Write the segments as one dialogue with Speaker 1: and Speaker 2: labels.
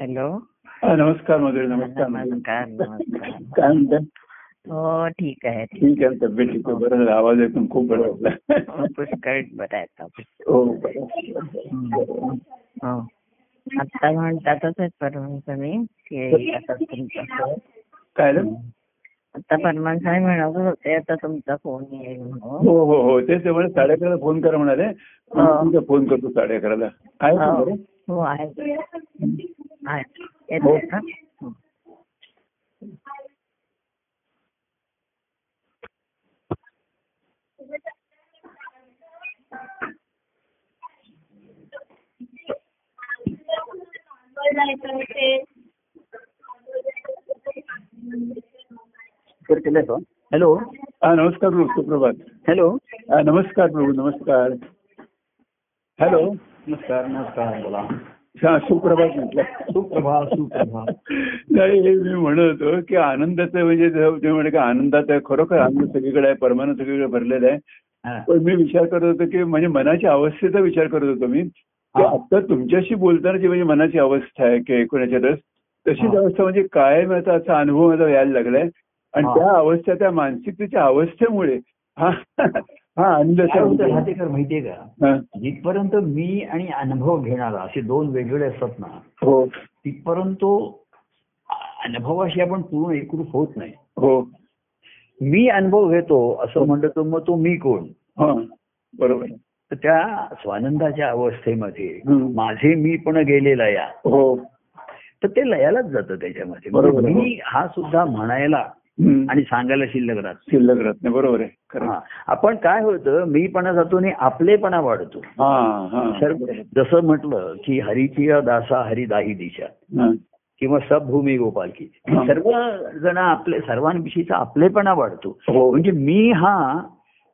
Speaker 1: Hello.
Speaker 2: हा, नमस्कार मधुरी नमस्कार.
Speaker 1: नमस्कार नमस्कार.
Speaker 2: काय म्हणता?
Speaker 1: हो ठीक आहे ठीक
Speaker 2: आहे तब्येत ठीक आहे. बरं झालं आवाज ऐकून खूप बरं वाटलं.
Speaker 1: पुष्कळ बरं आहे आता.
Speaker 2: हो.
Speaker 1: हो. आता म्हणतातच आहेत परमान स्वामी की आता तुमचा
Speaker 2: काय?
Speaker 1: आता परमान स्वामी म्हणत होते आता तुमचा फोन येईल म्हणून.
Speaker 2: हो हो हो तेच ते म्हणे साडे अकराला फोन करा म्हणाले.
Speaker 1: हो.
Speaker 2: तुमचा फोन करतो साडे अकराला आहे का
Speaker 1: हो.
Speaker 2: बरं?
Speaker 1: हो आहे. ना हं.
Speaker 3: हॅलो.
Speaker 2: हा नमस्कार प्रभू सुप्रभात.
Speaker 3: हॅलो.
Speaker 2: नमस्कार प्रभू नमस्कार. हॅलो.
Speaker 3: नमस्कार नमस्कार बोला.
Speaker 2: हा सुप्रभात म्हटलं
Speaker 3: सुप्रभात सुप्रभात
Speaker 2: नाही हे मी म्हणत होतो की आनंदाचं म्हणजे म्हणे की आनंदात आहे खरोखर आनंद सगळीकडे आहे परमानंद सगळीकडे भरलेला आहे. पण मी विचार करत होतो की म्हणजे मनाची अवस्थेचा विचार करत होतो मी. आता तुमच्याशी बोलताना जी म्हणजे मनाची अवस्था आहे की एकूण याच्यातच तशीच. अवस्था म्हणजे कायम याचा असा अनुभव माझा यायला लागलाय आणि. त्या अवस्था त्या मानसिकतेच्या अवस्थेमुळे हा हा
Speaker 3: माहितीये का?
Speaker 2: हा.
Speaker 3: जिथपर्यंत मी आणि अनुभव घेणारा असे दोन वेगवेगळे असतात ना
Speaker 2: हो.
Speaker 3: तिथपर्यंत अनुभवाशी आपण पूर्ण एकरूप होत नाही.
Speaker 2: हो.
Speaker 3: मी अनुभव घेतो असं म्हणलं तर मग तो मी कोण?
Speaker 2: हा बरोबर.
Speaker 3: तर त्या स्वानंदाच्या अवस्थेमध्ये. माझे मी पण गेलेला या.
Speaker 2: हो.
Speaker 3: तर ते लयालाच जातं त्याच्यामध्ये.
Speaker 2: बरोबर आहे.
Speaker 3: मी हा सुद्धा म्हणायला. आणि सांगायला शिल्लक राहत
Speaker 2: शिल्लक राहत नाही. बरोबर आहे.
Speaker 3: आपण काय होतं मीपणा जातो आणि आपलेपणा वाढतो.
Speaker 2: हा हा.
Speaker 3: जसं म्हटलं की हरीची दासा हरी दाही दिशा. किंवा सबभूमी गोपालकी
Speaker 2: हा.
Speaker 3: सर्व जण आपले सर्वांविषयीचा आपलेपणा वाढतो.
Speaker 2: हो.
Speaker 3: म्हणजे मी हा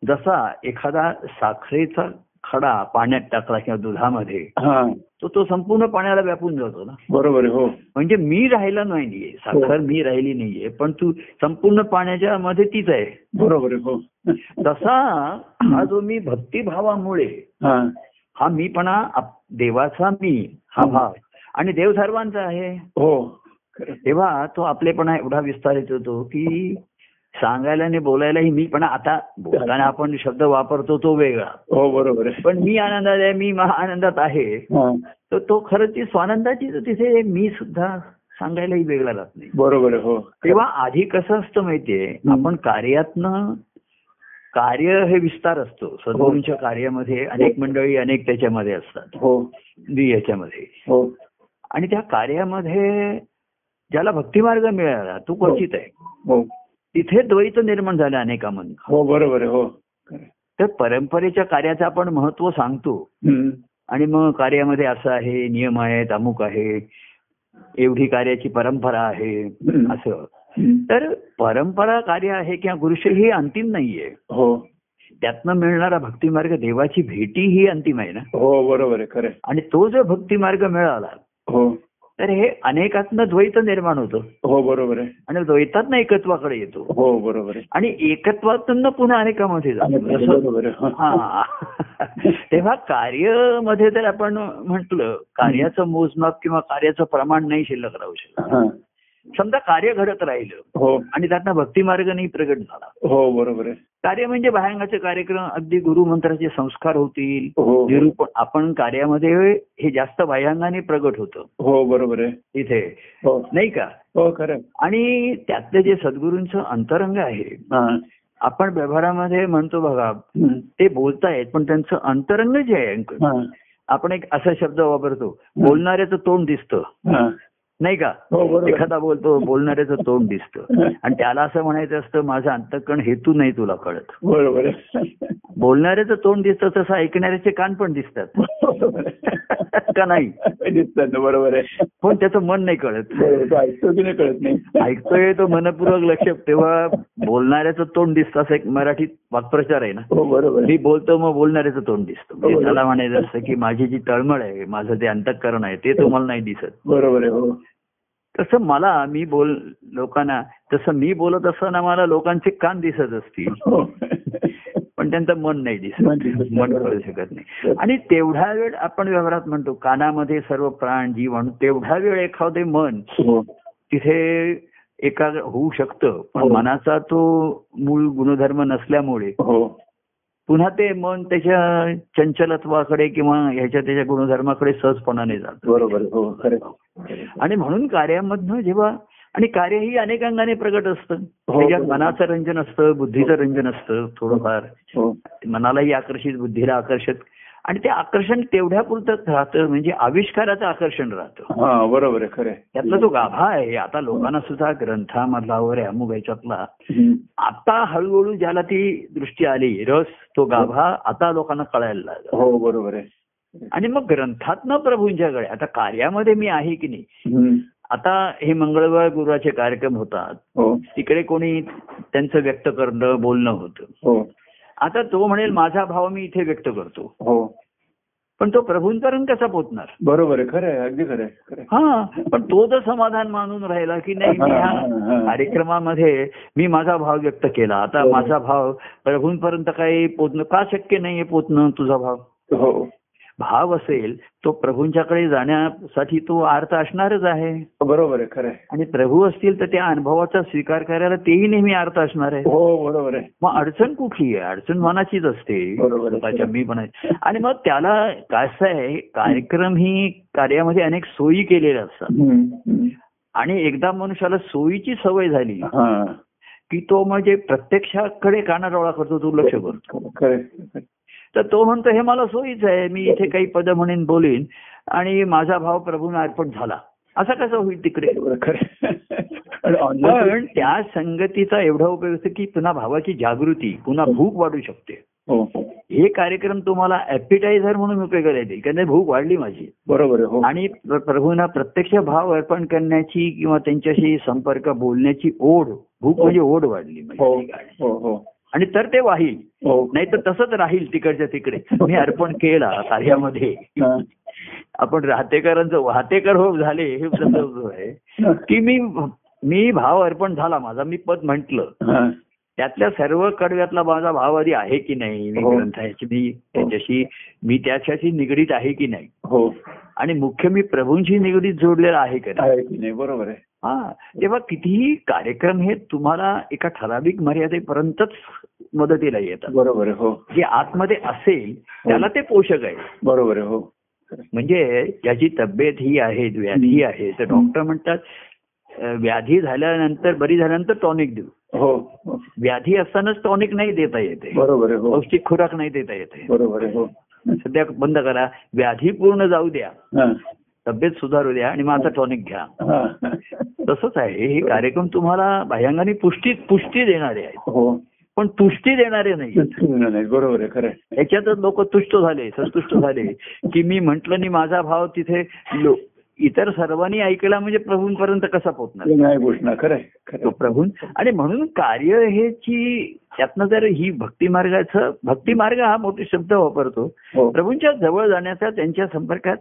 Speaker 3: जसा एखादा साखरेचा खडा पाण्यात टाकला किंवा दुधामध्ये तो तो संपूर्ण पाण्याला व्यापून जातो ना.
Speaker 2: बरोबर हो.
Speaker 3: म्हणजे मी राहिला नाहीये साखर मी राहिली नाहीये पण तू संपूर्ण पाण्याच्या मध्ये तीच आहे.
Speaker 2: बरोबर हो.
Speaker 3: तसा हा जो मी भक्तिभावामुळे
Speaker 2: हा.
Speaker 3: हा मीपणा आप- देवाचा मी हा भाव. आणि देव सर्वांचा आहे.
Speaker 2: हो.
Speaker 3: तेव्हा तो आपलेपणा एवढा विस्तारित होतो की सांगायला आणि बोलायलाही मीपणा आता बोलताना आपण शब्द वापरतो तो वेगळा.
Speaker 2: हो बरोबर
Speaker 3: पण मी आनंदात आहे मी महा आनंदात आहे.
Speaker 2: हा.
Speaker 3: तर तो खरं ती स्वानंदाची तिथे मी सुद्धा सांगायलाही वेगळा राहत नाही.
Speaker 2: बरोबर हो.
Speaker 3: तेव्हा आधी कसं असतं माहितीये आपण कार्यातनं कार्य हे विस्तार असतो. सद्गुरूंच्या कार्यामध्ये अनेक मंडळी अनेक त्याच्यामध्ये असतात.
Speaker 2: हो.
Speaker 3: याच्यामध्ये.
Speaker 2: हो.
Speaker 3: आणि त्या कार्यामध्ये ज्याला भक्तिमार्ग मिळाला तो क्वचित आहे.
Speaker 2: हो.
Speaker 3: तिथे द्वैत निर्माण झालं अनेकामध्ये
Speaker 2: हो बरोबर हो.
Speaker 3: तर परंपरेच्या कार्याचं आपण महत्त्व सांगतो. आणि मग कार्यामध्ये असं आहे नियम आहेत अमुक आहे एवढी कार्याची परंपरा आहे. असं. तर परंपरा कार्य आहे किंवा गुरुशे ही अंतिम नाहीये
Speaker 2: हो
Speaker 3: त्यातनं मिळणारा भक्तिमार्ग देवाची भेटी ही अंतिम आहे ना
Speaker 2: हो बरोबर आहे खरं.
Speaker 3: आणि तो जर भक्तिमार्ग मिळाला
Speaker 2: हो
Speaker 3: तर हे अनेकातनं द्वैत निर्माण होतं.
Speaker 2: हो बरोबर आहे.
Speaker 3: आणि द्वैतातनं एकत्वाकडे येतो.
Speaker 2: हो बरोबर आहे.
Speaker 3: आणि एकत्वातून पुन्हा अनेकामध्ये हा. तेव्हा कार्यामध्ये जर आपण म्हटलं कार्याचं मोजमाप किंवा कार्याचं प्रमाण नाही शिल्लक राहू शकत. समजा कार्य घडत राहिलं
Speaker 2: हो.
Speaker 3: आणि त्यातनं भक्तिमार्ग नाही प्रगट झाला.
Speaker 2: हो बरोबर आहे.
Speaker 3: कार्य म्हणजे बाह्यांगाचे कार्यक्रम अगदी गुरुमंत्राचे संस्कार होतील
Speaker 2: हो.
Speaker 3: निरूपण. आपण कार्यामध्ये हे जास्त बाह्यांगाने प्रगट होतं.
Speaker 2: हो बरोबर आहे.
Speaker 3: तिथे
Speaker 2: हो.
Speaker 3: नाही का?
Speaker 2: हो खरं.
Speaker 3: आणि त्यातलं जे सद्गुरूंचं अंतरंग आहे. आपण व्यवहारामध्ये म्हणतो बघा. ते बोलतायत पण त्यांचं अंतरंग जे आहे. आपण एक असा शब्द वापरतो बोलणाऱ्याचं तोंड दिसतं. नाही का?
Speaker 2: हो.
Speaker 3: एखादा बोलतो बोलणाऱ्याचं तोंड दिसतं. आणि त्याला असं म्हणायचं असतं माझं अंतकण हेतू नाही तुला कळत.
Speaker 2: बरोबर.
Speaker 3: बोलणाऱ्याचं तोंड दिसतं तसं ऐकणाऱ्याचे कान पण दिसतात. का नाही?
Speaker 2: दिसतात बरोबर आहे.
Speaker 3: पण त्याचं मन नाही कळत.
Speaker 2: ऐकतो की नाही कळत नाही?
Speaker 3: ऐकतोय तो मनपूर्वक लक्ष. तेव्हा बोलणाऱ्याचं तोंड दिसतं असं एक मराठीत वाक्प्रचार आहे ना.
Speaker 2: हो बरोबर.
Speaker 3: मी बोलतो मग बोलणाऱ्याचं तोंड दिसतं. म्हणजे
Speaker 2: बरोबर.
Speaker 3: त्याला म्हणायचं असतं की माझी जी तळमळ आहे माझं जे अंतःकरण आहे ते तुम्हाला नाही दिसत.
Speaker 2: बरोबर आहे हो.
Speaker 3: तसं मला मी बोल लोकांना तसं मी बोलत असताना मला लोकांचे कान दिसत असतील.
Speaker 2: हो.
Speaker 3: पण त्यांचं मन नाही दिसत.
Speaker 2: मन.
Speaker 3: कळू शकत नाही. आणि तेवढा वेळ आपण व्यवहारात म्हणतो कानामध्ये सर्व प्राण जीवन तेवढा वेळ एखादे मन
Speaker 2: हो.
Speaker 3: तिथे एकाग्र होऊ शकतं. पण
Speaker 2: हो.
Speaker 3: मनाचा तो मूळ गुणधर्म नसल्यामुळे पुन्हा ते मन त्याच्या चंचलत्वाकडे किंवा ह्याच्या त्याच्या गुणधर्माकडे सहजपणाने जातं.
Speaker 2: बरोबर. हो
Speaker 3: आणि म्हणून कार्यामधनं जेव्हा आणि कार्य ही अनेक अंगाने प्रगट असतं.
Speaker 2: हो.
Speaker 3: त्याच्यात मनाचं रंजन असतं बुद्धीचं रंजन असतं थोडंफार.
Speaker 2: हो.
Speaker 3: मनालाही आकर्षित बुद्धीला आकर्षित. आणि ते आकर्षण तेवढ्या पुरतं राहतं म्हणजे आविष्काराचं आकर्षण राहतं.
Speaker 2: हा बरोबर आहे खरं.
Speaker 3: त्यातला जो गाभा आहे. आता लोकांना सुद्धा ग्रंथामधला वगैरे अमुक ह्याच्यातला
Speaker 2: हम्म.
Speaker 3: आता हळूहळू ज्याला ती दृष्टी आली रस तो गाभा आता लोकांना कळायला लागला.
Speaker 2: हो बरोबर आहे.
Speaker 3: आणि मग ग्रंथातनं प्रभूंच्याकडे आता कार्यामध्ये मी आहे की नाही. आता हे मंगळवार गुरुवारचे कार्यक्रम होतात.
Speaker 2: हो.
Speaker 3: तिकडे कोणी त्यांचं व्यक्त करणं बोलणं होतं.
Speaker 2: हो.
Speaker 3: आता तो म्हणेल माझा भाव मी इथे व्यक्त करतो.
Speaker 2: हो.
Speaker 3: पण तो प्रभूंपर्यंत कसा पोचणार
Speaker 2: बरोबर आहे खरं आहे अगदी खरं.
Speaker 3: हा पण तो जर समाधान मानून राहिला की नाही मी ह्या कार्यक्रमामध्ये मी माझा भाव व्यक्त केला. आता
Speaker 2: हो.
Speaker 3: माझा भाव प्रभूंपर्यंत काही पोचणं का शक्य नाहीये पोचणं तुझा भाव?
Speaker 2: हो.
Speaker 3: भाव असेल तो प्रभूंच्याकडे जाण्यासाठी तो अर्थ असणारच आहे.
Speaker 2: बरोबर आहे खरं
Speaker 3: आणि प्रभू असतील तर त्या अनुभवाचा स्वीकार करायला तेही नेहमी अर्थ असणार आहे.
Speaker 2: हो बरोबर आहे.
Speaker 3: मग अडचण कुठली आहे? अडचण मनाचीच असते. स्वतःच्या मी पण आणि मग त्याला काय असं आहे कार्यक्रम ही कार्यामध्ये अनेक सोयी केलेल्या असतात. आणि एकदा मनुष्याला सोयीची सवय झाली की तो म्हणजे प्रत्यक्षाकडे कानाडोळा करतो दुर्लक्ष करतो. तर तो म्हणतो हे मला सोयीच आहे. मी इथे काही पद म्हणेन बोलीन आणि माझा भाव प्रभूंना अर्पण झाला. असा कसा होईल तिकडे? पण त्या संगतीचा एवढा उपयोग असतो की पुन्हा भावाची जागृती पुन्हा भूक वाढू शकते.
Speaker 2: हो
Speaker 3: हे. कार्यक्रम तुम्हाला ऍपिटायझर म्हणून उपयोगाला येते कारण भूक वाढली माझी.
Speaker 2: बरोबर हो.
Speaker 3: आणि प्र- प्रभूंना प्रत्यक्ष भाव अर्पण करण्याची किंवा त्यांच्याशी संपर्क बोलण्याची ओढ भूक म्हणजे ओढ वाढली
Speaker 2: हो
Speaker 3: म्हणजे
Speaker 2: हो हो.
Speaker 3: आणि तर ते वाहील.
Speaker 2: हो.
Speaker 3: नाही तर तसंच राहील तिकडच्या तिकडे. मी अर्पण केला कार्यामध्ये.
Speaker 2: हा.
Speaker 3: आपण राहतेकरांचं वाहतेकर हो झाले हे आहे. की मी मी भाव अर्पण झाला माझा मी पद म्हंटल.
Speaker 2: हा.
Speaker 3: त्यातल्या सर्व कडव्यातला माझा भाव आधी आहे की नाही? मी
Speaker 2: हो.
Speaker 3: ग्रंथाची मी त्याच्याशी मी त्याच्याशी निगडीत आहे की नाही?
Speaker 2: हो.
Speaker 3: आणि मुख्य मी प्रभूंशी निगडीत जोडलेला आहे का नाही?
Speaker 2: आहे की नाही? बरोबर आहे.
Speaker 3: हा. तेव्हा कितीही कार्यक्रम हे तुम्हाला एका ठराविक मर्यादेपर्यंतच मदतीला येतात.
Speaker 2: बरोबर हो.
Speaker 3: जे आतमध्ये असेल त्याला ते पोषक आहे.
Speaker 2: बरोबर हो.
Speaker 3: म्हणजे ज्याची तब्येत ही आहे व्याधी आहे. तर डॉक्टर म्हणतात व्याधी झाल्यानंतर बरी झाल्यानंतर टॉनिक देऊ.
Speaker 2: हो. हो.
Speaker 3: व्याधी असतानाच टॉनिक नाही देता येते.
Speaker 2: बरोबर आहे हो.
Speaker 3: पौष्टिक खुराक नाही देता येते.
Speaker 2: बरोबर हो.
Speaker 3: सध्या बंद करा. व्याधी पूर्ण जाऊ द्या.
Speaker 2: हा.
Speaker 3: तब्येत सुधारू द्या आणि माझा टॉनिक घ्या.
Speaker 2: हा.
Speaker 3: तसंच आहे. हे कार्यक्रम तुम्हाला बाह्यांगाने पुष्टी पुष्टी देणारे आहेत.
Speaker 2: हो.
Speaker 3: पण तुष्टी देणारे नाही
Speaker 2: नाही बरोबर आहे खरं.
Speaker 3: याच्यातच लोक तुष्ट झाले संतुष्ट झाले की मी म्हंटल आणि माझा भाव तिथे इतर सर्वांनी ऐकला म्हणजे प्रभूंपर्यंत कसा पोहोचणार
Speaker 2: नाही गोष्ट खरं.
Speaker 3: प्रभून आणि म्हणून कार्य हे ची त्यातनं जर ही भक्ती मार्गाचं भक्ती मार्ग हा मोठे शब्द वापरतो
Speaker 2: हो
Speaker 3: प्रभूंच्या जवळ जाण्याचा त्यांच्या संपर्कात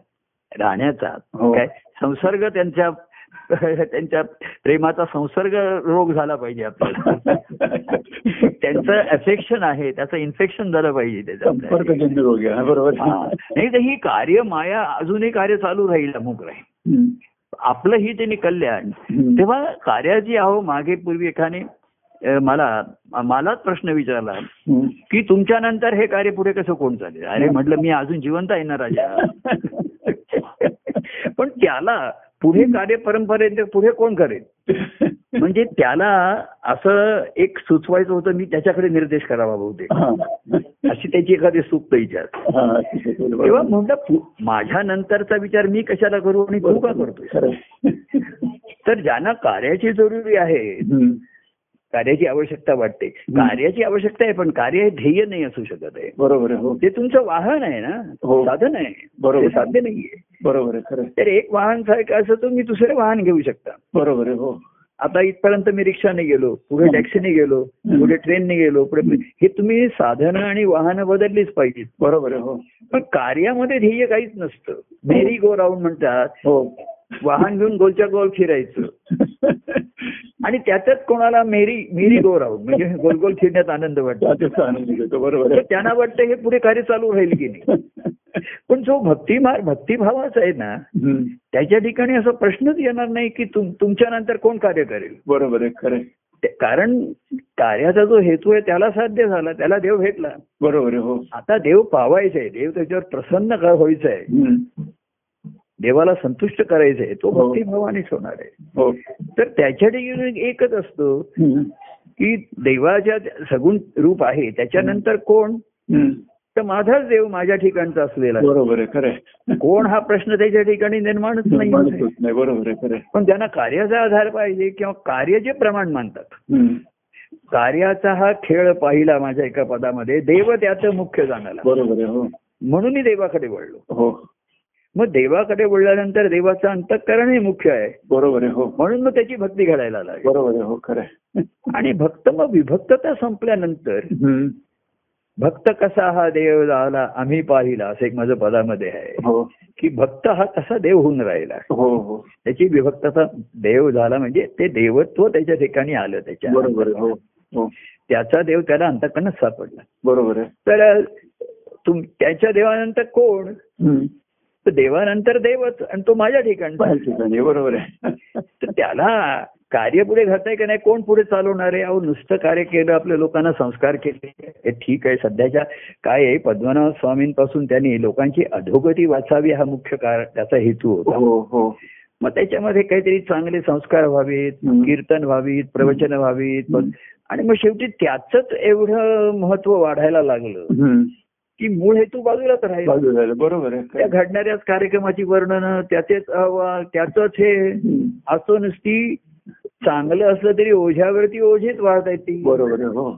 Speaker 3: राहण्याचा
Speaker 2: हो.
Speaker 3: काय संसर्ग त्यांच्या त्यांच्या प्रेमाचा संसर्ग रोग झाला पाहिजे आपल्याला त्यांचं अफेक्शन आहे त्याचं इन्फेक्शन झालं पाहिजे
Speaker 2: आहे.
Speaker 3: नाही तर ही कार्य माया अजूनही कार्य चालू राहील अमुक राहील. आपलं ही त्यांनी कल्याण. तेव्हा कार्याची अहो मागे पूर्वी एकाने अ, मला मलाच प्रश्न विचारला. की तुमच्या नंतर हे कार्य पुढे कसं कोण चालेल अरे म्हटलं मी अजून जिवंत आहे ना राजा पण त्याला पुढे कार्य परंपरेत पुढे कोण करेल म्हणजे त्याला असं एक सुचवायचं होतं मी त्याच्याकडे निर्देश करावा बहुतेक. अशी त्याची एखादी सुप्त विचार. तेव्हा म्हणलं माझ्या नंतरचा विचार मी कशाला करू आणि तू का करतोय. तर ज्यांना कार्याची जरुरी आहे. कार्याची आवश्यकता वाटते. कार्याची आवश्यकता आहे पण कार्य हे ध्येय नाही असू शकत आहे.
Speaker 2: बरोबर आहे हो.
Speaker 3: ते तुमचं वाहन आहे ना?
Speaker 2: हो.
Speaker 3: साधन आहे.
Speaker 2: बरोबर.
Speaker 3: साध्य नाहीये
Speaker 2: बरोबर आहे.
Speaker 3: तर एक वाहन सारखं असं तुम्ही दुसरे वाहन घेऊ शकता.
Speaker 2: बरोबर आहे हो.
Speaker 3: आता इथपर्यंत मी रिक्षाने गेलो पुढे. टॅक्सीने गेलो. पुढे ट्रेनने गेलो पुढे हे तुम्ही साधनं आणि वाहनं बदललीच पाहिजेत.
Speaker 2: बरोबर हो.
Speaker 3: पण कार्यामध्ये ध्येय काहीच नसतं. मेरी गो राऊंड म्हणतात.
Speaker 2: हो.
Speaker 3: वाहन घेऊन गोलच्या गोल फिरायचं. आणि त्यातच कोणाला मेरी मेरी गो राहून म्हणजे गोल गोल फिरण्यात आनंद वाटतो.
Speaker 2: बरोबर
Speaker 3: तर त्यांना वाटतं हे पुढे कार्य चालू राहील की नाही. पण जो भक्ती मार्ग भक्तिभावाचा आहे ना. त्याच्या ठिकाणी असा प्रश्नच येणार नाही की तुम तुमच्या नंतर कोण कार्य करेल.
Speaker 2: बरोबर आहे खरं
Speaker 3: कारण कार्याचा जो हेतू आहे त्याला साध्य झाला त्याला देव भेटला.
Speaker 2: बरोबर आहे हो.
Speaker 3: आता देव पावायचा आहे देव त्याच्यावर प्रसन्न व्हायचा आहे. देवाला संतुष्ट करायचं आहे तो
Speaker 2: हो.
Speaker 3: भक्तिभावानेच होणार आहे
Speaker 2: हो
Speaker 3: तर त्याच्या ठिकाणी एकच असतो. की देवाच्या सगुण रूप आहे त्याच्यानंतर कोण. तर माझाच देव माझ्या ठिकाणचा असलेला.
Speaker 2: बरोबर आहे खरं.
Speaker 3: कोण हा प्रश्न त्याच्या ठिकाणी निर्माणच नाही
Speaker 2: बरोबर आहे.
Speaker 3: पण त्यांना कार्याचा आधार पाहिजे किंवा कार्य जे प्रमाण मानतात. कार्याचा हा खेळ पाहिला माझ्या एका पदामध्ये देव त्याचं मुख्य जाणाला
Speaker 2: बरोबर आहे हो
Speaker 3: म्हणून मी देवाकडे वळलो
Speaker 2: हो
Speaker 3: मग देवाकडे वळल्यानंतर देवाचं अंतःकरण हे मुख्य आहे.
Speaker 2: बरोबर आहे हो.
Speaker 3: म्हणून मग त्याची भक्ती घडायला लागली.
Speaker 2: बरोबर आहे हो खरं.
Speaker 3: आणि भक्त मग विभक्तता संपल्यानंतर. भक्त कसा हा देव झाला आम्ही पाहिला असं एक माझं पदामध्ये आहे.
Speaker 2: हो.
Speaker 3: की भक्त हा कसा देव होऊन राहिला.
Speaker 2: हो हो.
Speaker 3: त्याची विभक्तता देव झाला म्हणजे ते देवत्व त्याच्या ठिकाणी आलं त्याच्या
Speaker 2: बरोबर
Speaker 3: त्याचा देव त्याला अंतकरणात सापडला.
Speaker 2: बरोबर
Speaker 3: तर तुम त्याच्या देवानंतर कोण. तर देवानंतर देवच आणि तो माझ्या
Speaker 2: ठिकाणी बरोबर आहे.
Speaker 3: तर त्याला कार्य पुढे घडताय का नाही कोण पुढे चालवणार? आहे अहो नुसतं कार्य केलं आपल्या लोकांना संस्कार केले. हे ठीक आहे सध्याच्या काय आहे पद्मनाभ स्वामींपासून त्यांनी लोकांची अधोगती वाचावी हा मुख्य कारण त्याचा हेतू होता.
Speaker 2: हो हो.
Speaker 3: मग त्याच्यामध्ये काहीतरी चांगले संस्कार व्हावेत. कीर्तन व्हावीत प्रवचन व्हावीत. आणि मग शेवटी त्याच एवढं महत्त्व वाढायला लागलं. की मूळ हेतू बाजूलाच राहील
Speaker 2: बरोबर आहे
Speaker 3: त्या. घडणाऱ्याच कार्यक्रमाची वर्णन त्याचेच अहवाल त्याच हे. असं नुसती चांगलं असलं तरी ओझ्यावरती ओझेच वाढत आहेत ती
Speaker 2: बरोबर आहे हो.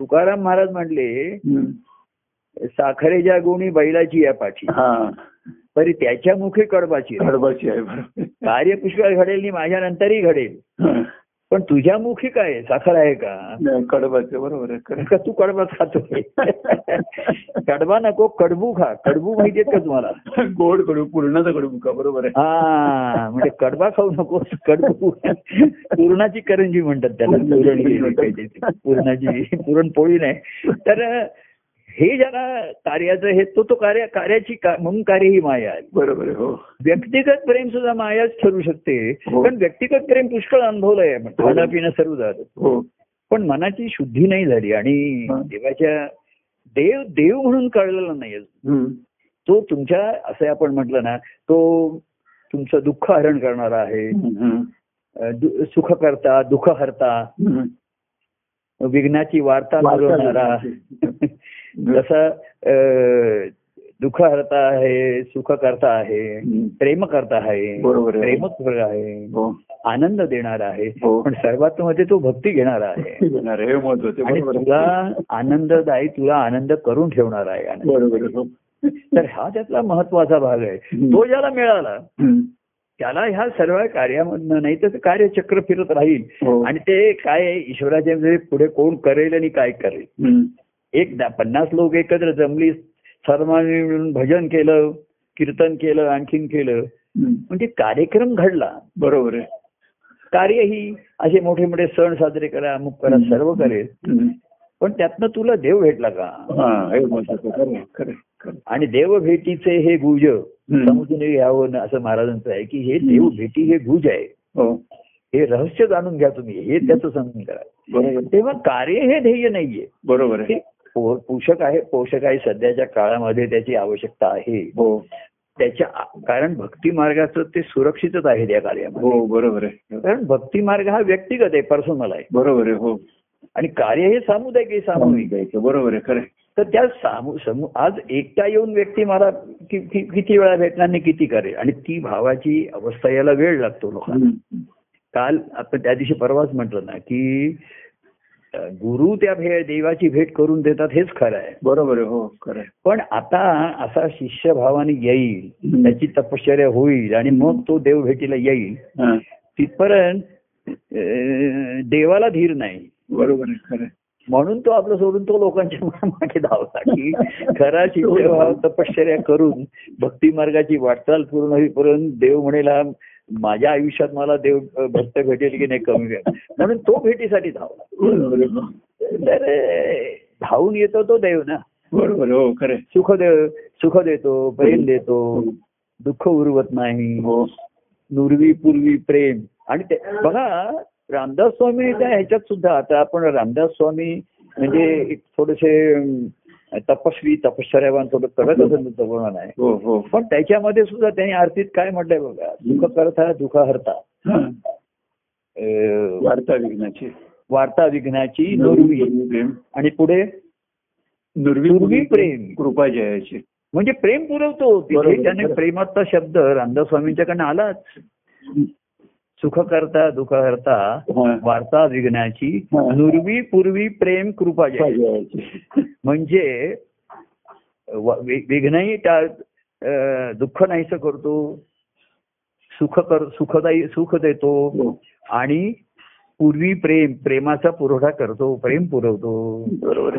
Speaker 3: तुकाराम महाराज म्हणले. साखरेच्या गुणी बैलाची या पाठी
Speaker 2: हा
Speaker 3: तरी त्याच्या मुखी कडबाची आहे.
Speaker 2: हडबाची आहे
Speaker 3: कार्य पुष्कळ घडेल आणि माझ्या नंतरही घडेल. पण तुझ्या मुखी काय? आहे? साखर आहे का?
Speaker 2: कडबाची बरोबर
Speaker 3: का तू कडबा खातोय कडबा नको कडबू खा. कडबू माहितीये का तुम्हाला.
Speaker 2: गोड कडू पूर्णाचा कडू का बरोबर आहे.
Speaker 3: हा म्हणजे कडबा खाऊ नकोस कडबू. पूर्णाची करंजी म्हणतात त्याला. पुरणाची पुरणपोळी नाही. तर हे ज्याला कार्याचं हे तो तो कार्य कार्याची म्हणून कार्य ही माया आहे.
Speaker 2: बरोबर आहे हो.
Speaker 3: व्यक्तिगत प्रेम सुद्धा मायाच ठरू शकते
Speaker 2: हो.
Speaker 3: पण व्यक्तिगत प्रेम पुष्कळ अनुभवलंय आपण खाणं पिणं सर्व झालं.
Speaker 2: हो.
Speaker 3: पण मनाची शुद्धी नाही झाली आणि
Speaker 2: हा.
Speaker 3: देवाच्या देव देव म्हणून कळलेला नाही. तो तुमच्या असं आपण म्हटलं ना तो तुमचं दुःख हरण करणारा आहे. सुख करता दुःख हरता. विघ्नाची वार्ता
Speaker 2: वार्ता
Speaker 3: पुरवणारा. जसं दुःख हरता आहे सुख करता आहे. प्रेम करता आहे
Speaker 2: बरोबर आहे. हो
Speaker 3: आनंद देणारा आहे
Speaker 2: हो.
Speaker 3: पण सर्वात मध्ये तो भक्ती घेणारा आहे. आणि तुला. आनंददायी तुला आनंद करून ठेवणार आहे
Speaker 2: हो.
Speaker 3: तर हा त्यातला महत्त्वाचा भाग आहे. तो ज्याला मिळाला. त्याला ह्या सर्व कार्यामधनं नाही तर ते कार्यचक्र फिरत राहील. आणि ते काय ईश्वराच्या पुढे कोण करेल आणि काय करेल. एक पन्नास लोक एकत्र जमली सर्वांनी मिळून भजन केलं कीर्तन केलं आणखीन केलं. म्हणजे कार्यक्रम घडला.
Speaker 2: बरोबर आहे.
Speaker 3: कार्य ही असे मोठे मोठे सण साजरे करा अमुक करा सर्व करेल. पण त्यातनं तुला देव भेटला का. आणि देव भेटीचे हे गुज. समजून घ्यावं असं महाराजांचं आहे की हे देव भेटी हे गुज आहे.
Speaker 2: हो.
Speaker 3: हे रहस्य जाणून घ्या तुम्ही हे त्याचं समजून करा.
Speaker 2: बरोबर.
Speaker 3: तेव्हा कार्य हे ध्येय नाहीये.
Speaker 2: बरोबर
Speaker 3: पोषक आहे पोषक आहे सध्याच्या काळामध्ये त्याची आवश्यकता आहे.
Speaker 2: हो.
Speaker 3: त्याच्या कारण भक्ती मार्गाचं ते सुरक्षितच आहे त्या कार्यामध्ये.
Speaker 2: हो बरोबर आहे.
Speaker 3: कारण भक्ती मार्ग हा व्यक्तिगत आहे पर्सनल आहे.
Speaker 2: बरोबर आहे हो.
Speaker 3: आणि कार्य हे सामुदायिक आहे सामूहिक. आहे
Speaker 2: बरोबर आहे खरं.
Speaker 3: तर त्या सामू समू आज एकटा येऊन व्यक्ती मला किती वेळा भेटणार नाही किती करेल? आणि ती भावाची अवस्था यायला वेळ लागतो लोकांना. काल आपण त्या दिवशी परवाच म्हटलं ना की गुरु त्या भे देवाची भेट करून देतात हेच खरं आहे
Speaker 2: बरोबर आहे हो खरं.
Speaker 3: पण आता असा शिष्य भावाने येईल. त्याची तपश्चर्या होईल आणि मग तो देव भेटीला येईल. तिथपर्यंत देवाला धीर नाही
Speaker 2: बरोबर आहे खरं.
Speaker 3: म्हणून तो आपलं सोडून तो लोकांच्या मागे धावला की खरा शिष्य भाव तपश्चर्या करून भक्ती मार्गाची वाटचाल पूर्ण होईपर्यंत देव म्हणेल माझ्या आयुष्यात मला देव भक्त भेटेल की नाही कमी वेळ म्हणून तो भेटीसाठी धावला. तर धावून येतो तो देव ना.
Speaker 2: बरोबर हो खरं.
Speaker 3: सुख दे सुख देतो प्रेम देतो. दुःख उरवत नाही.
Speaker 2: हो.
Speaker 3: नुरवी पूर्वी प्रेम. आणि ते बघा रामदास स्वामी त्या ह्याच्यात सुद्धा आता आपण रामदास स्वामी म्हणजे एक थोडेसे तपस्वी तपश्चर्यावान थोडं कडक असं वर्णन आहे.
Speaker 2: हो हो.
Speaker 3: पण त्याच्यामध्ये सुद्धा त्यांनी आरतीत काय म्हटलंय बघा सुख करता दुःख हरता.
Speaker 2: हा. वार्ता विघ्नाची.
Speaker 3: वार्ता विघ्नाची नुरवी आणि पुढे?
Speaker 2: नुरवी
Speaker 3: नुरवी प्रेम.
Speaker 2: कृपा जयाची.
Speaker 3: म्हणजे प्रेम पुरवतो. तिथे त्याने. प्रेमाचा शब्द रामदास स्वामींच्याकडनं आलाच सुख करता दुःख हरता
Speaker 2: हा.
Speaker 3: वार्ता विघ्नाची. नुरवी पूर्वी प्रेम कृपा म्हणजे विघ्नही टाळ दुःख नाहीसं करतो सुख कर सुखदायी सुख देतो
Speaker 2: हो.
Speaker 3: आणि पूर्वी प्रेम प्रेमाचा पुरवठा करतो प्रेम पुरवतो.
Speaker 2: बरोबर.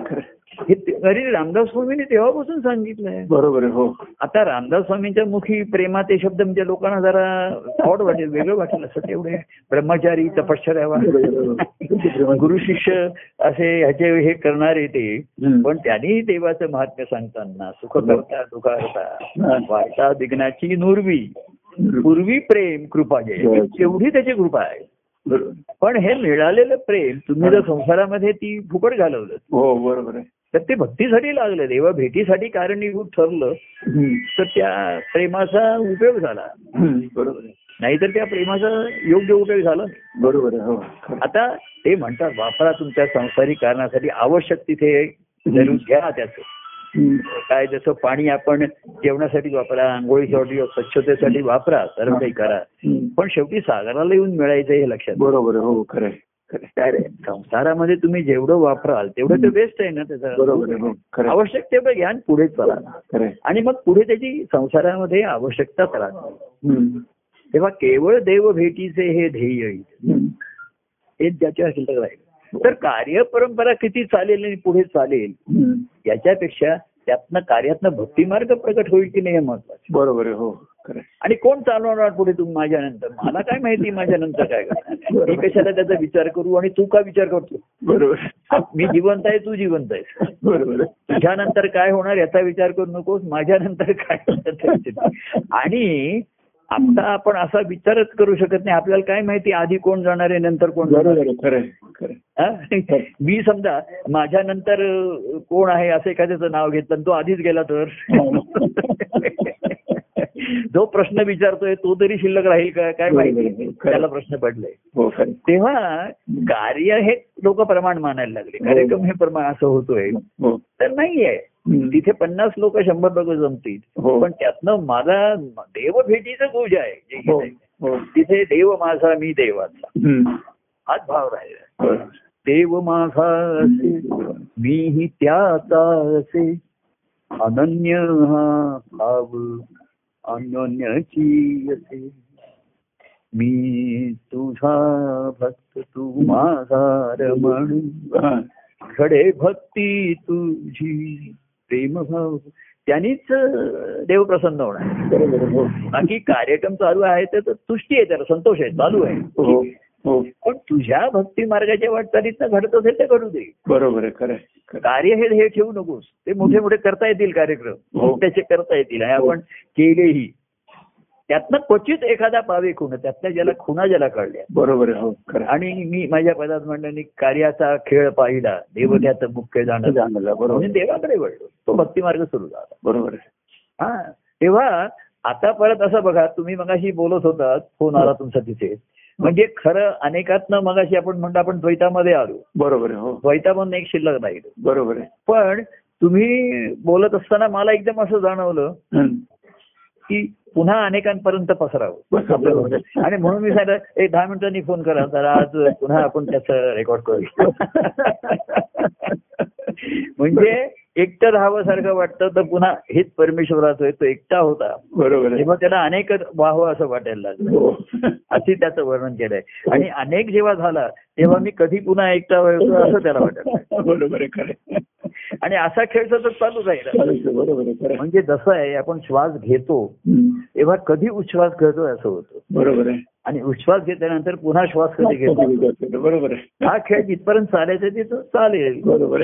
Speaker 3: हे ते- अरे रामदास स्वामींनी तेव्हापासून सांगितलंय.
Speaker 2: बरोबर हो.
Speaker 3: आता रामदास स्वामींच्या मुखी प्रेमात हे शब्द म्हणजे लोकांना जरा ऑड वाटेल वेगळं वाटेल असं तेवढे ब्रह्मचारी तपश्चर्यावा गुरु शिष्य असे ह्याचे हे करणारे ते. पण त्यांनी देवाचं महात्म्य सांगताना सुख करता दुःख करता.
Speaker 2: हा.
Speaker 3: वार्ता दिग्नाची नुरवी. पूर्वी प्रेम कृपा जय. एवढी त्याची कृपा आहे. पण हे मिळालेलं प्रेम तुम्ही जर संसारामध्ये ती फुकट घालवलं
Speaker 2: हो बरोबर आहे
Speaker 3: तर ते भक्तीसाठी लागलं देवा भेटीसाठी कारणीभूत ठरलं. तर त्या प्रेमाचा उपयोग झाला.
Speaker 2: बरोबर
Speaker 3: नाहीतर त्या प्रेमाचा योग्य उपयोग झाला
Speaker 2: बरोबर आहे हो.
Speaker 3: आता ते म्हणतात वापरा तुमच्या संसारिक कारणासाठी आवश्यक तिथे जरूर घ्या त्याचं. काय जसं पाणी आपण जेवणासाठी वापरा आंघोळीसाठी स्वच्छतेसाठी वापरा सर्व काही करा. पण शेवटी सागराला येऊन मिळायचं हे लक्षात.
Speaker 2: बरोबर हो खरं.
Speaker 3: काय रे संसारामध्ये तुम्ही जेवढं वापराल तेवढं ते बेस्ट आहे ना त्याचं
Speaker 2: हो.
Speaker 3: आवश्यक तेवढं घ्या आणि पुढे चला. आणि मग पुढे त्याची संसारामध्ये आवश्यकताच राहते
Speaker 2: हम्म.
Speaker 3: तेव्हा केवळ देव भेटीचे हे ध्येय. हेच ज्याच्या शिल्लक राहील तर कार्य परंपरा किती चालेल आणि पुढे चालेल. याच्यापेक्षा त्यातनं कार्यातनं भक्तिमार्ग प्रकट होईल की नाही हे महत्वाचं
Speaker 2: बरोबर आहे हो आहे.
Speaker 3: आणि कोण चालवणार पुढे तुम्ही माझ्यानंतर? मला काय माहिती माझ्यानंतर काय करणार? मी कशाला त्याचा विचार करू आणि तू का विचार करतो
Speaker 2: बरोबर.
Speaker 3: मी जिवंत आहे तू जिवंत आहेस.
Speaker 2: बरोबर आहे.
Speaker 3: तुझ्यानंतर काय होणार याचा विचार करू नकोस माझ्यानंतर काय होणार त्याचा विचार. आणि आता आपण असा विचारच करू शकत नाही. आपल्याला काय माहिती आधी कोण जाणार आहे नंतर कोण जाणार
Speaker 2: आहे.
Speaker 3: हा? मी समजा माझ्यानंतर अं, कोण आहे असं एखाद्याचं नाव घेतलं तो आधीच गेला तर? जो प्रश्न विचारतोय तो तरी शिल्लक राहील का? काय माहिती? त्याला प्रश्न पडलाय.
Speaker 2: हो.
Speaker 3: तेव्हा कार्य हे लोक प्रमाण मानायला लागले. कार्यक्रम हे प्रमाण असं होतोय.
Speaker 2: हो.
Speaker 3: तर नाहीये. तिथे पन्नास लोक शंभर लोक जमतील
Speaker 2: हो.
Speaker 3: पण त्यातनं माझा देव भेटीचं पूजा आहे जे
Speaker 2: हो. हो
Speaker 3: तिथे देव माझा मी देवाचा. हाच भाव राहिला. देव माझा असे मीही त्याचा असे अनन्य हा भाव अनन्याची असे मी तुझा भक्त तू माझा रमण. घडे भक्ती तुझी प्रेमभाव त्यांनीच देव प्रसन्न होणार.
Speaker 2: हो.
Speaker 3: बाकी कार्यक्रम चालू आहे तर तुष्टी आहे त्याला संतोष आहे चालू आहे.
Speaker 2: हो हो.
Speaker 3: पण तुझ्या भक्ती मार्गाच्या वाटचालीतनं घडत असेल ते घडू दे.
Speaker 2: बरोबर आहे.
Speaker 3: कार्य हे हे ठेवू नकोस. ते मोठे मोठे करता येतील कार्यक्रम. त्याचे करता येतील. आणि आपण केलेही. त्यातनं क्वचित एखादा पावे खुण त्यातल्या ज्याला खुणा ज्याला कळल्या.
Speaker 2: बरोबर आहे हो.
Speaker 3: आणि मी माझ्या पदात म्हणल्याने कार्याचा खेळ पाहिला देव त्यात मुख्य जाणं.
Speaker 2: जाणलं बरोबर.
Speaker 3: म्हणून देवाकडे वळलो. तो भक्ती मार्ग सुरू झाला.
Speaker 2: बरोबर आहे.
Speaker 3: हा तेव्हा आता परत असं बघा तुम्ही मगाशी बोलत होतात फोन आला तुमचा तिथे. म्हणजे खरं अनेकातनं मगाशी आपण म्हणतो आपण द्वैतामध्ये आलो.
Speaker 2: बरोबर आहे हो.
Speaker 3: द्वैतामधून एक शिल्लक राहील
Speaker 2: बरोबर आहे.
Speaker 3: पण तुम्ही बोलत असताना मला एकदम असं जाणवलं. की पुन्हा अनेकांपर्यंत पसरावं. आणि म्हणून मी सांगितलं एक दहा मिनिटांनी फोन करा तर आज पुन्हा आपण त्याचं रेकॉर्ड करू म्हणजे एकटं राहावं वाटतं तर पुन्हा हेच परमेश्वराचं तो एकटा होता.
Speaker 2: बरोबर
Speaker 3: तेव्हा त्याला अनेक व्हावं असं वाटायला लागलं.
Speaker 2: हो.
Speaker 3: अशी त्याचं वर्णन केलंय. आणि अनेक जेव्हा झाला तेव्हा मी कधी पुन्हा एकटा व्हायचो असं त्याला वाटत
Speaker 2: बरोबर आहे
Speaker 3: आणि असा खेळ सतत चालू राहिला.
Speaker 2: आहे, बरोबर.
Speaker 3: म्हणजे जसं आहे आपण श्वास घेतो. तेव्हा कधी उच्छ्वास घेतोय असं होतं.
Speaker 2: बरोबर आहे.
Speaker 3: आणि उच्छ्वास घेतल्यानंतर पुन्हा श्वास कधी घेतो?
Speaker 2: बरोबर
Speaker 3: हा खेळ जिथपर्यंत चालायचं तिथं चालेल.
Speaker 2: बरोबर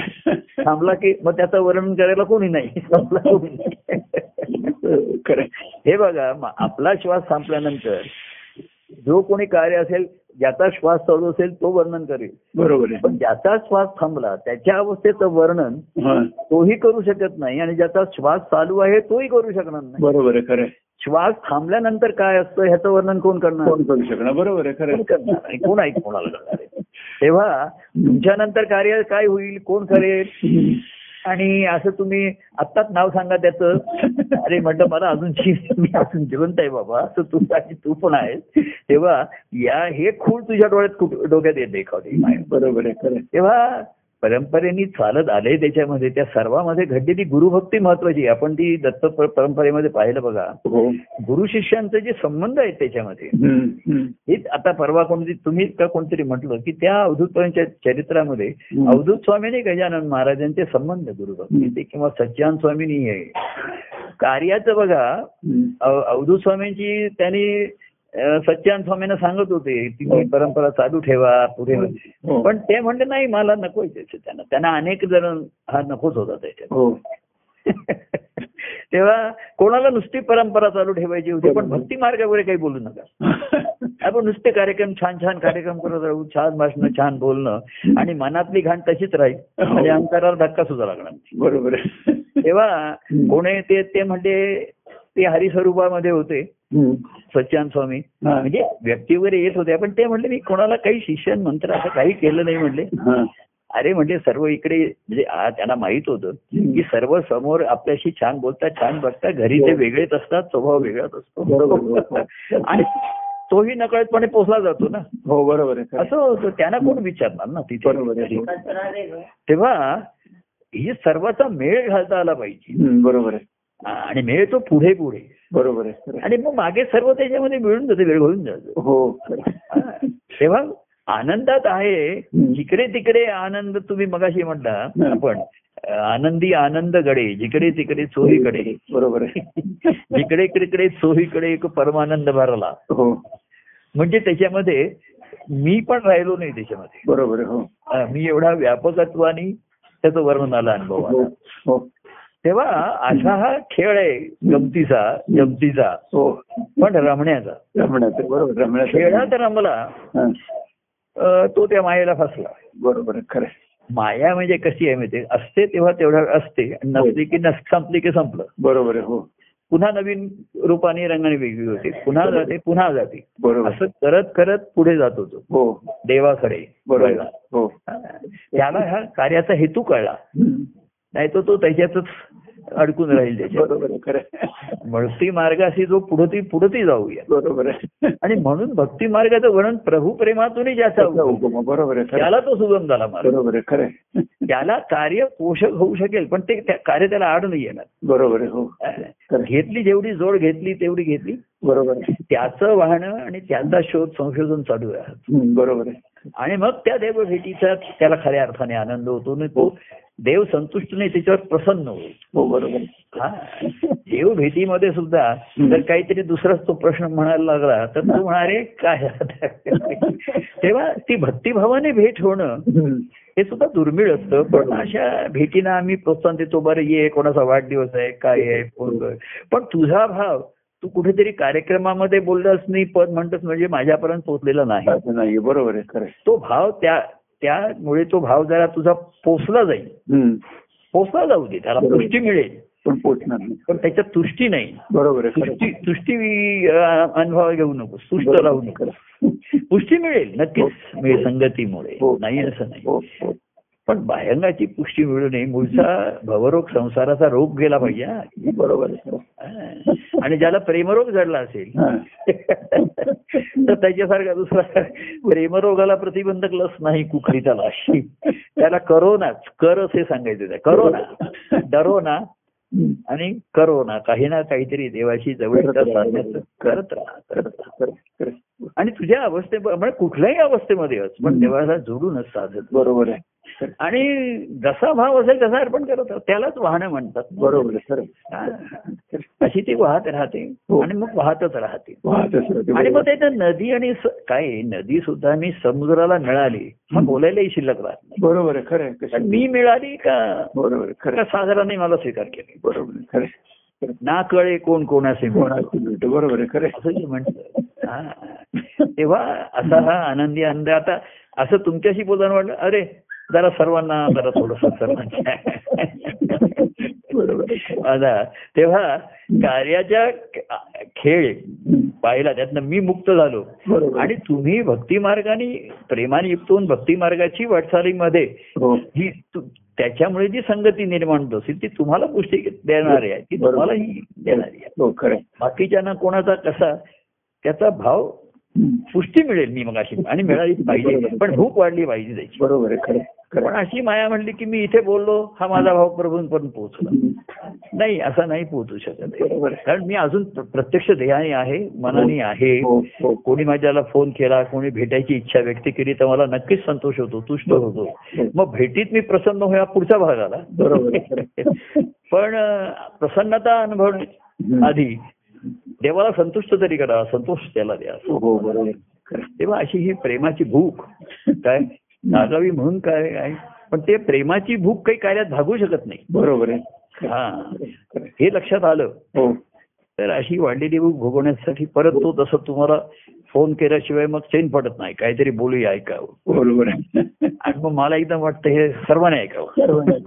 Speaker 3: थांबला की मग त्याचं वर्णन करायला कोणी नाही. संपला कोणी. हे बघा आपला श्वास संपल्यानंतर जो कोणी कार्य असेल ज्याचा श्वास चालू असेल तो वर्णन करेल.
Speaker 2: बरोबर आहे.
Speaker 3: पण ज्याचा श्वास थांबला त्याच्या अवस्थेचं वर्णन तोही करू शकत नाही आणि ज्याचा श्वास चालू आहे तोही करू शकणार नाही.
Speaker 2: बरोबर आहे खरं.
Speaker 3: श्वास थांबल्यानंतर काय असतं ह्याचं वर्णन कोण करणार?
Speaker 2: कोण करू शकणार? बरोबर आहे खरं.
Speaker 3: करणार आणि कोण ऐक कोणाला करणार आहे? तेव्हा तुमच्यानंतर कार्य काय होईल? कोण करेल? आणि असं तुम्ही आत्ताच नाव सांगा त्याचं. अरे म्हटलं मला अजून मी अजून जिवंत आहे बाबा असं तू आणि तू पण आहेस. तेव्हा या हे खूळ तुझ्या डोळ्यात डोक्यात येते एखादी.
Speaker 2: बरोबर आहे.
Speaker 3: तेव्हा परंपरेने चालत आले त्याच्यामध्ये त्या सर्वांमध्ये घडलेली गुरुभक्ती महत्वाची. आपण ती दत्त पर- परंपरेमध्ये पाहिलं बघा
Speaker 2: हो
Speaker 3: गुरु शिष्यांचे जे संबंध आहेत त्याच्यामध्ये. हेच आता परवा कोणती तुम्ही का कोणतरी म्हटलं की त्या अवधूत स्वामींच्या चरित्रामध्ये. अवधूत स्वामीने गजानन महाराजांचे संबंध गुरुभक्तीचे किंवा सच्चान स्वामीनी आहे कार्याचं बघा अवधूत स्वामींची त्यांनी सच्चान स्वामींना सांगत होते ती मी परंपरा चालू ठेवा पुढे
Speaker 2: हो.
Speaker 3: पण ते म्हणले नाही मला त्याचं त्यांना त्यांना अनेक जण हा नकोच होता त्याच्यात.
Speaker 2: हो.
Speaker 3: तेव्हा कोणाला नुसती परंपरा चालू ठेवायची होती पण भक्ती मार्गावर काही बोलू नका. आपण नुसते कार्यक्रम छान छान कार्यक्रम करत राहू छान भाषणं छान बोलणं आणि मनातली घाण तशीच राहील आणि अंकाराला धक्का सुद्धा लागणार.
Speaker 2: बरोबर.
Speaker 3: तेव्हा कोणी ते ते म्हणजे ते हरिस्वरूपामध्ये होते. सच्चान स्वामी.
Speaker 2: हा.
Speaker 3: म्हणजे व्यक्ती वगैरे येत होते. पण ते म्हणले मी कोणाला काही शिष्यन मंत्र असं काही केलं नाही म्हणले
Speaker 2: हा.
Speaker 3: अरे म्हणजे सर्व इकडे म्हणजे त्यांना माहीत होतं की सर्व समोर आपल्याशी छान बोलतात छान बघतात. घरी ते वेगळेच असतात स्वभाव वेगळाच असतो.
Speaker 2: बरोबर.
Speaker 3: आणि तोही नकळतपणे पोचला जातो ना.
Speaker 2: हो बरोबर आहे.
Speaker 3: असं होतं. त्यांना कोण विचारणार ना
Speaker 2: बरोबर
Speaker 3: तिथे तेव्हा ही सर्वाचा मेळ घालता आला पाहिजे.
Speaker 2: बरोबर आहे.
Speaker 3: आणि मेळ तो पुढे पुढे.
Speaker 2: बरोबर आहे.
Speaker 3: आणि मग मागे सर्व त्याच्यामध्ये मिळून जाते वेळ घालून जातो.
Speaker 2: हो.
Speaker 3: हा. तेव्हा आनंदात आहे जिकडे तिकडे आनंद तुम्ही मगाशी म्हटला आपण आनंदी आनंद गडे जिकडे तिकडे चोहीकडे
Speaker 2: बरोबर
Speaker 3: जिकडे तिकडे चोहीकडे एक परमानंद भरला.
Speaker 2: हो.
Speaker 3: म्हणजे त्याच्यामध्ये मी पण राहिलो नाही त्याच्यामध्ये.
Speaker 2: बरोबर हो.
Speaker 3: मी एवढा व्यापकत्वाने त्याचं वर्णन आलं
Speaker 2: हो
Speaker 3: अनुभवाला
Speaker 2: हो.
Speaker 3: तेव्हा असा हा खेळ आहे गमतीचा जमतीचा.
Speaker 2: हो.
Speaker 3: पण रमण्याचा.
Speaker 2: रमण्याचं बरोबर रमण्याचं.
Speaker 3: खेळात रमला
Speaker 2: हा.
Speaker 3: तो त्या मायेला फसला.
Speaker 2: बरोबर खरं.
Speaker 3: माया म्हणजे कशी आहे माहिती असते तेव्हा तेवढ्या असते आणि नसली की नस संपली की संपलं.
Speaker 2: बरोबर आहे हो.
Speaker 3: पुन्हा नवीन रूपाने रंगाने वेगळी होते. पुन्हा जाते पुन्हा जाते.
Speaker 2: बरोबर.
Speaker 3: असं करत करत पुढे जात होतो.
Speaker 2: हो.
Speaker 3: देवाकडे.
Speaker 2: बरोबर. हो.
Speaker 3: हा. त्याला ह्या कार्याचा हेतू कळला. नाही तर तो त्याच्यातच अडकून राहील त्याच्यात. भक्ती मार्गाशी जो पुढती पुढती जाऊया.
Speaker 2: बरोबर आहे.
Speaker 3: आणि म्हणून भक्ती मार्गाचं वर्णन प्रभू प्रेमातूनही ज्याचा
Speaker 2: बरोबर आहे.
Speaker 3: त्याला तो सुगम झाला मार्ग.
Speaker 2: बरोबर आहे खरं.
Speaker 3: त्याला कार्य पोषक होऊ शकेल पण ते कार्य त्याला आड नाही येणार.
Speaker 2: बरोबर आहे हो.
Speaker 3: घेतली जेवढी जोड घेतली तेवढी घेतली.
Speaker 2: बरोबर
Speaker 3: त्याचं वाहणं आणि त्याचा शोध संशोधन चालू आहे.
Speaker 2: बरोबर आहे.
Speaker 3: आणि मग त्या देव भेटीचा त्याला खऱ्या अर्थाने आनंद होतो आणि तो देव संतुष्ट नाही त्याच्यावर प्रसन्न होईल
Speaker 2: हो बरोबर.
Speaker 3: हा देव भेटीमध्ये सुद्धा जर काहीतरी दुसराच तो प्रश्न म्हणायला लागला तर तो म्हणारे काय तेव्हा ती भक्तिभावाने भेट होणं. हे सुद्धा दुर्मिळ असतं पण अशा भेटीना आम्ही प्रोत्साहन देतो बरं ये कोणाचा वाढदिवस आहे काय आहे फोन कर. पण तुझा भाव तू कुठेतरी कार्यक्रमामध्ये बोललास नाही पद म्हणतोस म्हणजे माझ्यापर्यंत पोहोचलेला नाही
Speaker 2: बरोबर आहे.
Speaker 3: तो भाव त्या त्यामुळे तो भाव जरा तुझा पोचला जाईल. पोचला जाऊ दे त्याला. तुष्टी मिळेल.
Speaker 2: पण पोचणार नाही.
Speaker 3: पण त्याच्यात तुष्टी नाही.
Speaker 2: बरोबर
Speaker 3: तुष्टी अनुभव घेऊ नको तुष्ट राहू नको पुष्टी मिळेल नक्कीच. मिळेल संगतीमुळे.
Speaker 2: हो.
Speaker 3: नाही असं नाही.
Speaker 2: हो हो.
Speaker 3: पण बाह्यांगाची पुष्टी मिळू नये मूळचा भवरोग संसाराचा रोग गेला पाहिजे हा.
Speaker 2: बरोबर आहे.
Speaker 3: हा. आणि ज्याला प्रेमरोग जडला असेल
Speaker 2: हा.
Speaker 3: तर त्याच्यासारखा दुसरा प्रेमरोगाला प्रतिबंधक लस नाही कुकरीचा लाशी त्याला करोनाच कर असे सांगायचे त्या करोना डरोना. आणि करोना काही ना काहीतरी देवाशी साधण्याचं करत राहा करत राहा. आणि तुझ्या अवस्थे म्हणजे कुठल्याही अवस्थेमध्ये अस पण. देवाला जोडूनच साधत
Speaker 2: बरोबर आहे.
Speaker 3: आणि जसा भाव असेल तसा अर्पण करत. त्यालाच वाहनं म्हणतात
Speaker 2: बरोबर.
Speaker 3: अशी ती वाहत राहते
Speaker 2: हो.
Speaker 3: आणि मग वाहतच राहते आणि मग
Speaker 2: बरोबर.
Speaker 3: ते नदी आणि काय नदी सुद्धा मी समुद्राला मिळाली मग बोलायलाही शिल्लक राहत नाही
Speaker 2: बरोबर खरं
Speaker 3: मी मिळाली का
Speaker 2: बरोबर खरं.
Speaker 3: सागराने मला स्वीकार केले
Speaker 2: बरोबर खरं.
Speaker 3: ना कळे कोण कोणाचे मिळणार.
Speaker 2: कोणाची बरोबर खरं.
Speaker 3: असं म्हणतं. तेव्हा असा हा आनंदी आनंद आता असं तुमच्याशी बोलताना वाटलं अरे जरा सर्वांना जरा थोडस सर्वांच्या तेव्हा कार्याच्या खेळ पाहिला त्यातनं मी मुक्त झालो आणि तुम्ही भक्ती मार्गाने प्रेमाने युक्त होऊन भक्ती मार्गाची वाटचालीमध्ये
Speaker 2: हो
Speaker 3: ही त्याच्यामुळे जी संगती निर्माण होत असेल ती तुम्हाला पुष्टी देणारी आहे ती
Speaker 2: बरोबर.
Speaker 3: तुम्हालाही देणारी आहे
Speaker 2: हो.
Speaker 3: बाकीच्यांना कोणाचा कसा त्याचा भाव. पुष्टी मिळेल मी मग अशी आणि मिळाली पाहिजे. पण भूक वाढली पाहिजे त्याची
Speaker 2: बरोबर आहे
Speaker 3: पण. अशी माया म्हणली की मी इथे बोललो हा माझा भाव प्रभूंपर्यंत पोहोचला. नाही असा नाही पोहोचू शकत. कारण मी अजून प्र- प्रत्यक्ष देहाने आहे मनाने आहे
Speaker 2: हो हो
Speaker 3: कोणी माझ्याला फोन केला कोणी भेटायची इच्छा व्यक्त केली तर मला नक्कीच संतोष होतो तुष्ट होतो
Speaker 2: हो.
Speaker 3: मग भेटीत मी प्रसन्न होया पुढचा भाग आला
Speaker 2: बरोबर.
Speaker 3: पण प्रसन्नता अनुभवणे
Speaker 2: हम्म.
Speaker 3: आधी देवाला संतुष्ट तरी करा संतोष त्याला द्या.
Speaker 2: हो हो.
Speaker 3: तेव्हा अशी ही प्रेमाची भूक. काय? नागावी म्हणून काय आहे? पण ते प्रेमाची भूक काही कार्यात भागू शकत नाही.
Speaker 2: बरोबर आहे.
Speaker 3: हा. हे लक्षात आलं.
Speaker 2: हो.
Speaker 3: तर अशी वाढलेली भूक भोगवण्यासाठी परत तो तसं तुम्हाला फोन केल्याशिवाय मग चैन पडत नाही. काहीतरी बोलून ऐकावं.
Speaker 2: बरोबर आहे.
Speaker 3: आणि मग मला एकदम वाटतं हे सर्वांनी ऐकावं.
Speaker 2: सर्वांनी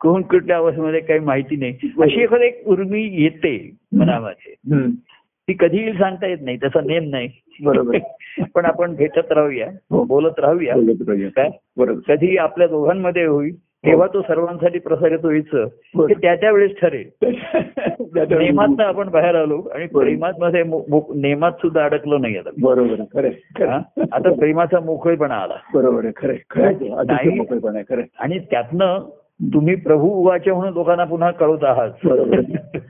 Speaker 3: कोण कुठल्या अवस्थेमध्ये काही माहिती नाही. अशी एखादी एक उर्मी येते मनामध्ये. ती कधी येईल सांगता येत नाही त्याचा नेम नाही.
Speaker 2: बरोबर.
Speaker 3: पण आपण भेटत राहूया
Speaker 2: हो.
Speaker 3: बोलत राहूया. कधी आपल्या दोघांमध्ये होईल तेव्हा तो सर्वांसाठी प्रसारित व्हायचं
Speaker 2: हो.
Speaker 3: हे त्या त्या वेळेस ठरेल नेमात आपण बाहेर आलो आणि. प्रेमात मध्ये नेमात सुद्धा अडकलो नाही आता
Speaker 2: बरोबर
Speaker 3: हा? आता प्रेमाचा मोकळेपणा आला
Speaker 2: बरोबर खरं.
Speaker 3: आणि त्यातनं तुम्ही प्रभू उवाचे म्हणून लोकांना पुन्हा कळवत आहात
Speaker 2: बरोबर.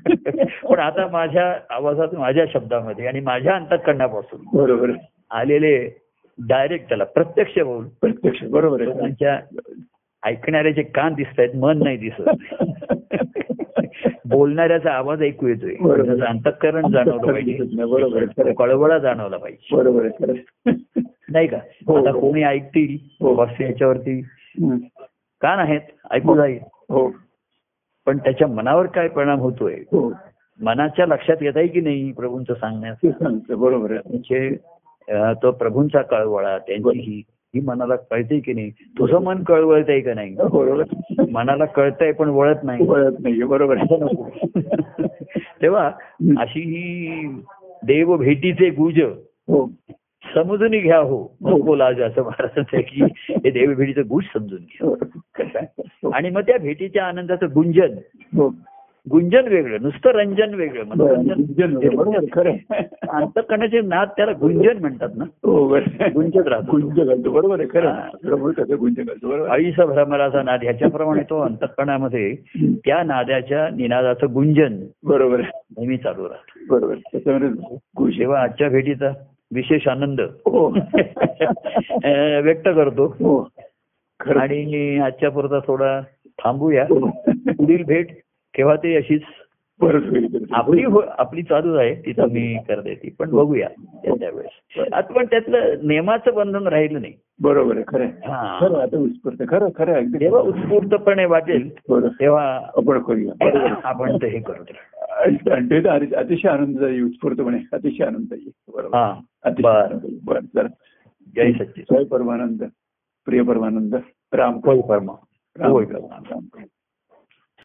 Speaker 3: पण आता माझ्या आवाजात माझ्या शब्दामध्ये आणि माझ्या अंतकरणापासून
Speaker 2: बरोबर.
Speaker 3: आलेले डायरेक्ट त्याला प्रत्यक्ष बोल
Speaker 2: प्रत्यक्ष बरोबर
Speaker 3: लोकांच्या ऐकणाऱ्याचे कान दिसत आहेत मन नाही दिसत. बोलणाऱ्याचा आवाज ऐकू येतोय. अंतःकरण जाणवलं पाहिजे. कळवळा जाणवला पाहिजे.
Speaker 2: बरोबर.
Speaker 3: नाही का?
Speaker 2: हो.
Speaker 3: आता कोणी ऐकतील
Speaker 2: हो.
Speaker 3: याच्यावरती. कान आहेत ऐकू जाईल.
Speaker 2: हो.
Speaker 3: पण त्याच्या मनावर काय परिणाम होतोय?
Speaker 2: हो.
Speaker 3: मनाच्या लक्षात येत आहे की नाही प्रभूंचं सांगण्यास
Speaker 2: बरोबर
Speaker 3: म्हणजे तो प्रभूंचा कळवळा त्यांची ही ही मनाला कळते की नाही? तुझं मन कळवळत आहे का नाही?
Speaker 2: बरोबर.
Speaker 3: मनाला कळतंय पण वळत नाही.
Speaker 2: वळत नाहीये बरोबर
Speaker 3: तेव्हा अशी ही देव भेटीचे गुज
Speaker 2: हो.
Speaker 3: समजून घ्या हो नको लाज असं महाराजांचं आहे की हे देव भेटीचं गुज समजून घ्या.
Speaker 2: हो.
Speaker 3: आणि मग त्या भेटीच्या आनंदाचं गुंजन
Speaker 2: हो.
Speaker 3: गुंजन वेगळं नुसतं रंजन वेगळं मनोरंजन. अंतकरणाचे नाद त्याला गुंजन म्हणतात ना.
Speaker 2: हो
Speaker 3: गुंजत राहतो.
Speaker 2: गुंज घालतो बरोबर आहे खरं गुंज घालतो बरोबर.
Speaker 3: आईचा भ्रमराचा नाद ह्याच्याप्रमाणे तो अंतकरणामध्ये त्या नादाच्या निनादाचं गुंजन
Speaker 2: बरोबर आहे.
Speaker 3: नेहमी चालू राहतं.
Speaker 2: बरोबर
Speaker 3: तेव्हा आजच्या भेटीचा विशेष आनंद
Speaker 2: हो.
Speaker 3: व्यक्त करतो.
Speaker 2: हो.
Speaker 3: आणि आजच्या पुरता थोडा थांबूया. पुढील भेट केव्हा ते अशीच आपली हो- आपली चालू आहे ती तुम्ही करता येते पण बघूया त्या त्यावेळेस. आता पण त्यातलं नियमाचं बंधन राहिलं नाही.
Speaker 2: बरोबर आहे खरं.
Speaker 3: हा.
Speaker 2: खरं आता उत्स्फूर्त खरं
Speaker 3: जेव्हा उत्स्फूर्तपणे वाटेल तेव्हा
Speaker 2: आपण करूया बरोबर.
Speaker 3: आपण ते हे करू
Speaker 2: अतिशय आनंददायी उत्स्फूर्तपणे अतिशय आनंददायी. बरोबर.
Speaker 3: हा.
Speaker 2: अतिशय
Speaker 3: बर.
Speaker 2: चला.
Speaker 3: जय सच्चिद
Speaker 2: जय परमानंद. प्रिय परमानंद. राम
Speaker 3: होय परमा.
Speaker 2: राम राम